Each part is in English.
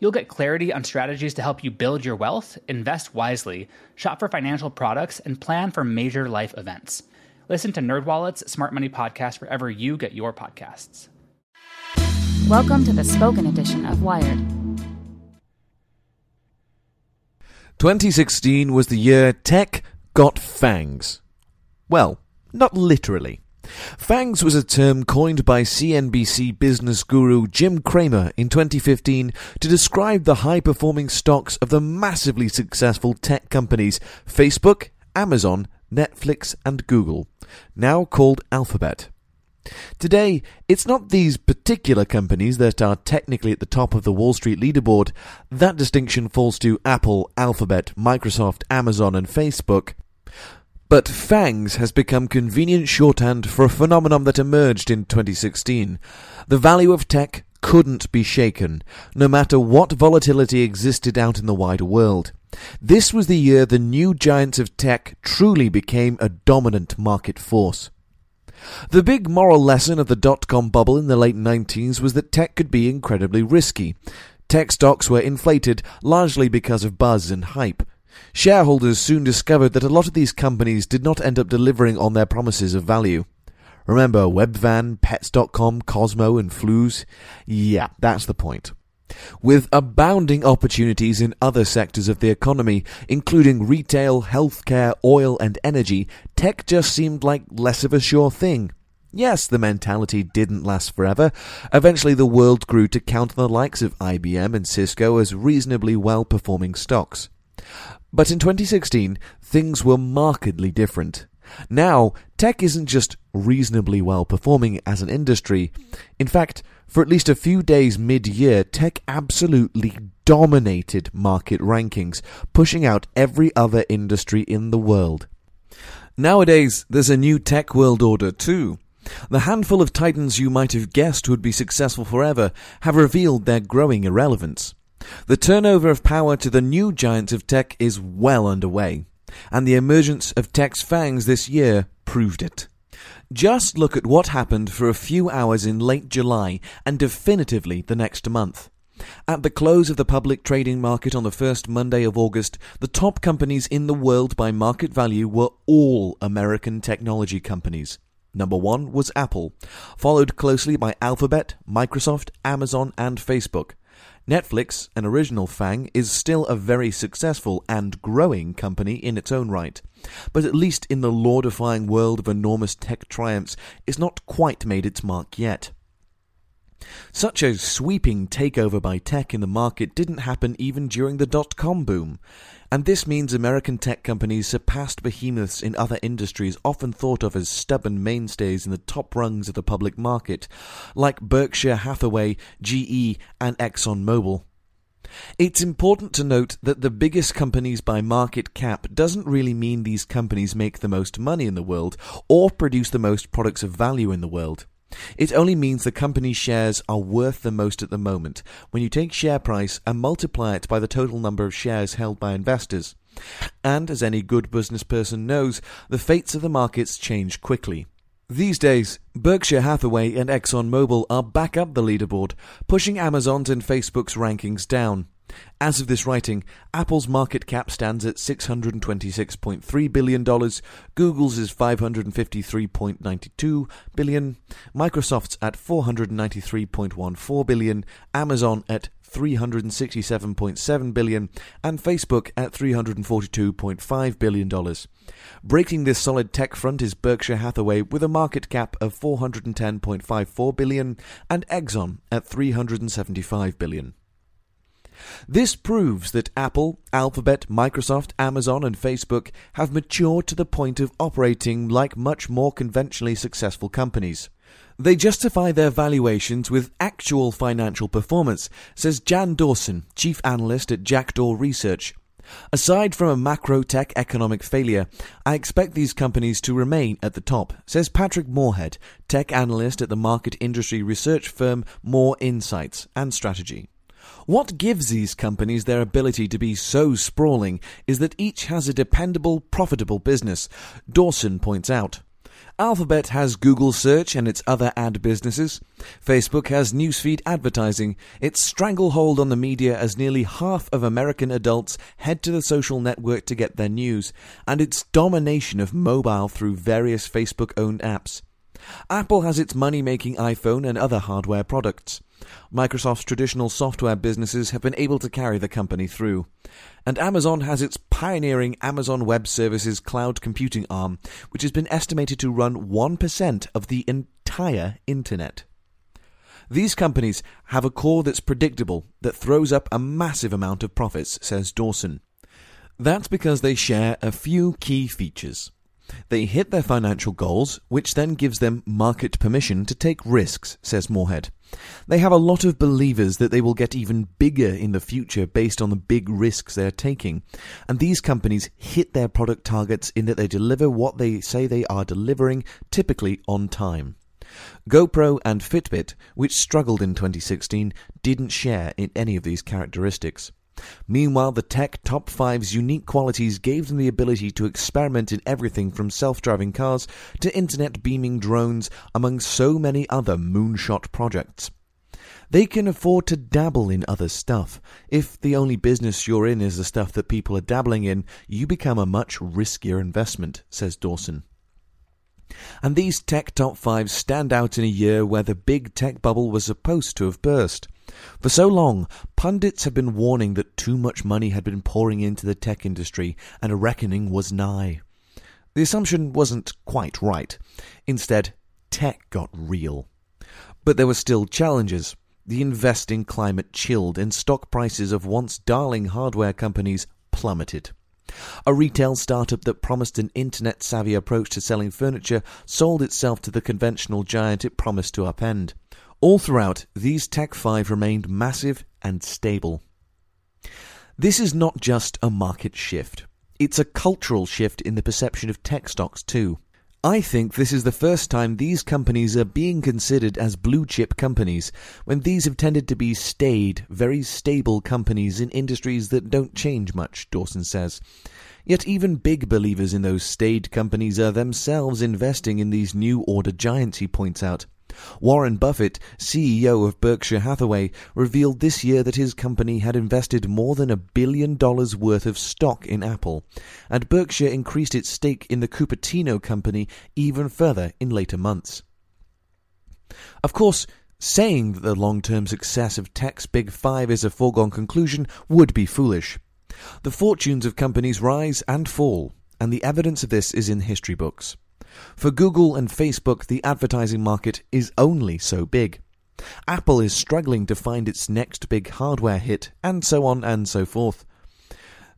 You'll get clarity on strategies to help you build your wealth, invest wisely, shop for financial products, and plan for major life events. Listen to NerdWallet's Smart Money Podcast wherever you get your podcasts. Welcome to the spoken edition of Wired. 2016 was the year tech got fangs. Well, not literally. Fangs was a term coined by CNBC business guru Jim Cramer in 2015 to describe the high performing stocks of the massively successful tech companies Facebook, Amazon, Netflix, and Google, now called Alphabet. Today, it's not these particular companies that are technically at the top of the Wall Street leaderboard. That distinction falls to Apple, Alphabet, Microsoft, Amazon, and Facebook. But FANGs has become convenient shorthand for a phenomenon that emerged in 2016. The value of tech couldn't be shaken, no matter what volatility existed out in the wider world. This was the year the new giants of tech truly became a dominant market force. The big moral lesson of the dot com bubble in the late 90s was that tech could be incredibly risky. Tech stocks were inflated largely because of buzz and hype. Shareholders soon discovered that a lot of these companies did not end up delivering on their promises of value. Remember Webvan, Pets.com, Kozmo, and Flooz? Yeah, that's the point. With abounding opportunities in other sectors of the economy, including retail, healthcare, oil, and energy, tech just seemed like less of a sure thing. Yes, the mentality didn't last forever. Eventually, the world grew to count the likes of IBM and Cisco as reasonably well performing stocks. But in 2016, things were markedly different. Now, tech isn't just reasonably well performing as an industry. In fact, for at least a few days mid year, tech absolutely dominated market rankings, pushing out every other industry in the world. Nowadays, there's a new tech world order too. The handful of titans you might have guessed would be successful forever have revealed their growing irrelevance. The turnover of power to the new giants of tech is well underway, and the emergence of tech's fangs this year proved it. Just look at what happened for a few hours in late July and definitively the next month. At the close of the public trading market on the first Monday of August, the top companies in the world by market value were all American technology companies. Number one was Apple, followed closely by Alphabet, Microsoft, Amazon, and Facebook. Netflix, an original FANG, is still a very successful and growing company in its own right. But at least in the law defying world of enormous tech triumphs, it's not quite made its mark yet. Such a sweeping takeover by tech in the market didn't happen even during the dot com boom. And this means American tech companies surpassed behemoths in other industries often thought of as stubborn mainstays in the top rungs of the public market, like Berkshire Hathaway, GE, and ExxonMobil. It's important to note that the biggest companies by market cap doesn't really mean these companies make the most money in the world or produce the most products of value in the world. It only means the company's shares are worth the most at the moment when you take share price and multiply it by the total number of shares held by investors. And as any good business person knows, the fates of the markets change quickly. These days, Berkshire Hathaway and ExxonMobil are back up the leaderboard, pushing Amazon's and Facebook's rankings down. As of this writing, Apple's market cap stands at $626.3 billion, Google's is 553.92 billion, Microsoft's at 493.14 billion, Amazon at 367.7 billion, and Facebook at $342.5 billion. Breaking this solid tech front is Berkshire Hathaway with a market cap of 410.54 billion and Exxon at $375 billion. This proves that Apple, Alphabet, Microsoft, Amazon, and Facebook have matured to the point of operating like much more conventionally successful companies. They justify their valuations with actual financial performance, says Jan Dawson, chief analyst at Jackdaw Research. Aside from a macro tech economic failure, I expect these companies to remain at the top, says Patrick Moorhead, tech analyst at the market industry research firm Moor Insights and Strategy. What gives these companies their ability to be so sprawling is that each has a dependable, profitable business, Dawson points out. Alphabet has Google Search and its other ad businesses. Facebook has newsfeed advertising, its stranglehold on the media as nearly half of American adults head to the social network to get their news, and its domination of mobile through various Facebook owned apps. Apple has its money making iPhone and other hardware products. Microsoft's traditional software businesses have been able to carry the company through. And Amazon has its pioneering Amazon Web Services cloud computing arm, which has been estimated to run 1% of the entire internet. These companies have a core that's predictable, that throws up a massive amount of profits, says Dawson. That's because they share a few key features. They hit their financial goals, which then gives them market permission to take risks, says Moorhead. They have a lot of believers that they will get even bigger in the future based on the big risks they are taking. And these companies hit their product targets in that they deliver what they say they are delivering, typically on time. GoPro and Fitbit, which struggled in 2016, didn't share in any of these characteristics. Meanwhile, the Tech Top 5's unique qualities gave them the ability to experiment in everything from self driving cars to internet beaming drones, among so many other moonshot projects. They can afford to dabble in other stuff. If the only business you're in is the stuff that people are dabbling in, you become a much riskier investment, says Dawson. And these tech top fives stand out in a year where the big tech bubble was supposed to have burst. For so long, pundits had been warning that too much money had been pouring into the tech industry and a reckoning was nigh. The assumption wasn't quite right. Instead, tech got real. But there were still challenges. The investing climate chilled and stock prices of once darling hardware companies plummeted. A retail startup that promised an internet savvy approach to selling furniture sold itself to the conventional giant it promised to upend. All throughout, these Tech 5 remained massive and stable. This is not just a market shift. It's a cultural shift in the perception of tech stocks too. I think this is the first time these companies are being considered as blue chip companies, when these have tended to be staid, very stable companies in industries that don't change much, Dawson says. Yet even big believers in those staid companies are themselves investing in these new order giants, he points out. Warren Buffett, CEO of Berkshire Hathaway, revealed this year that his company had invested more than a billion dollars worth of stock in Apple, and Berkshire increased its stake in the Cupertino company even further in later months. Of course, saying that the long term success of Tech's Big Five is a foregone conclusion would be foolish. The fortunes of companies rise and fall, and the evidence of this is in history books. For Google and Facebook, the advertising market is only so big. Apple is struggling to find its next big hardware hit, and so on and so forth.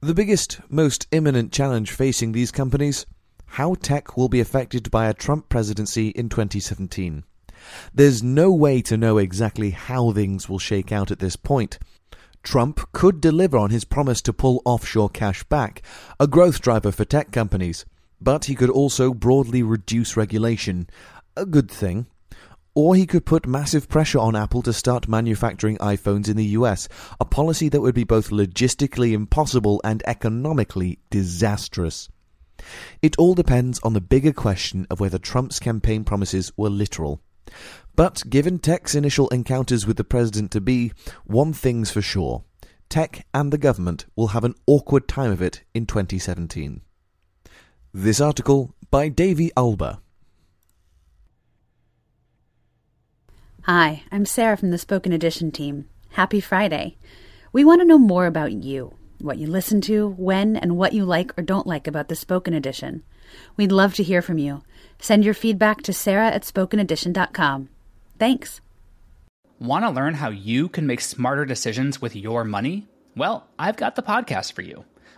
The biggest, most imminent challenge facing these companies how tech will be affected by a Trump presidency in 2017. There's no way to know exactly how things will shake out at this point. Trump could deliver on his promise to pull offshore cash back, a growth driver for tech companies. But he could also broadly reduce regulation, a good thing. Or he could put massive pressure on Apple to start manufacturing iPhones in the US, a policy that would be both logistically impossible and economically disastrous. It all depends on the bigger question of whether Trump's campaign promises were literal. But given Tech's initial encounters with the president to be, one thing's for sure Tech and the government will have an awkward time of it in 2017. This article by Davey Alba. Hi, I'm Sarah from the Spoken Edition team. Happy Friday. We want to know more about you, what you listen to, when, and what you like or don't like about the spoken edition. We'd love to hear from you. Send your feedback to sarah at spokenedition.com. Thanks. Want to learn how you can make smarter decisions with your money? Well, I've got the podcast for you.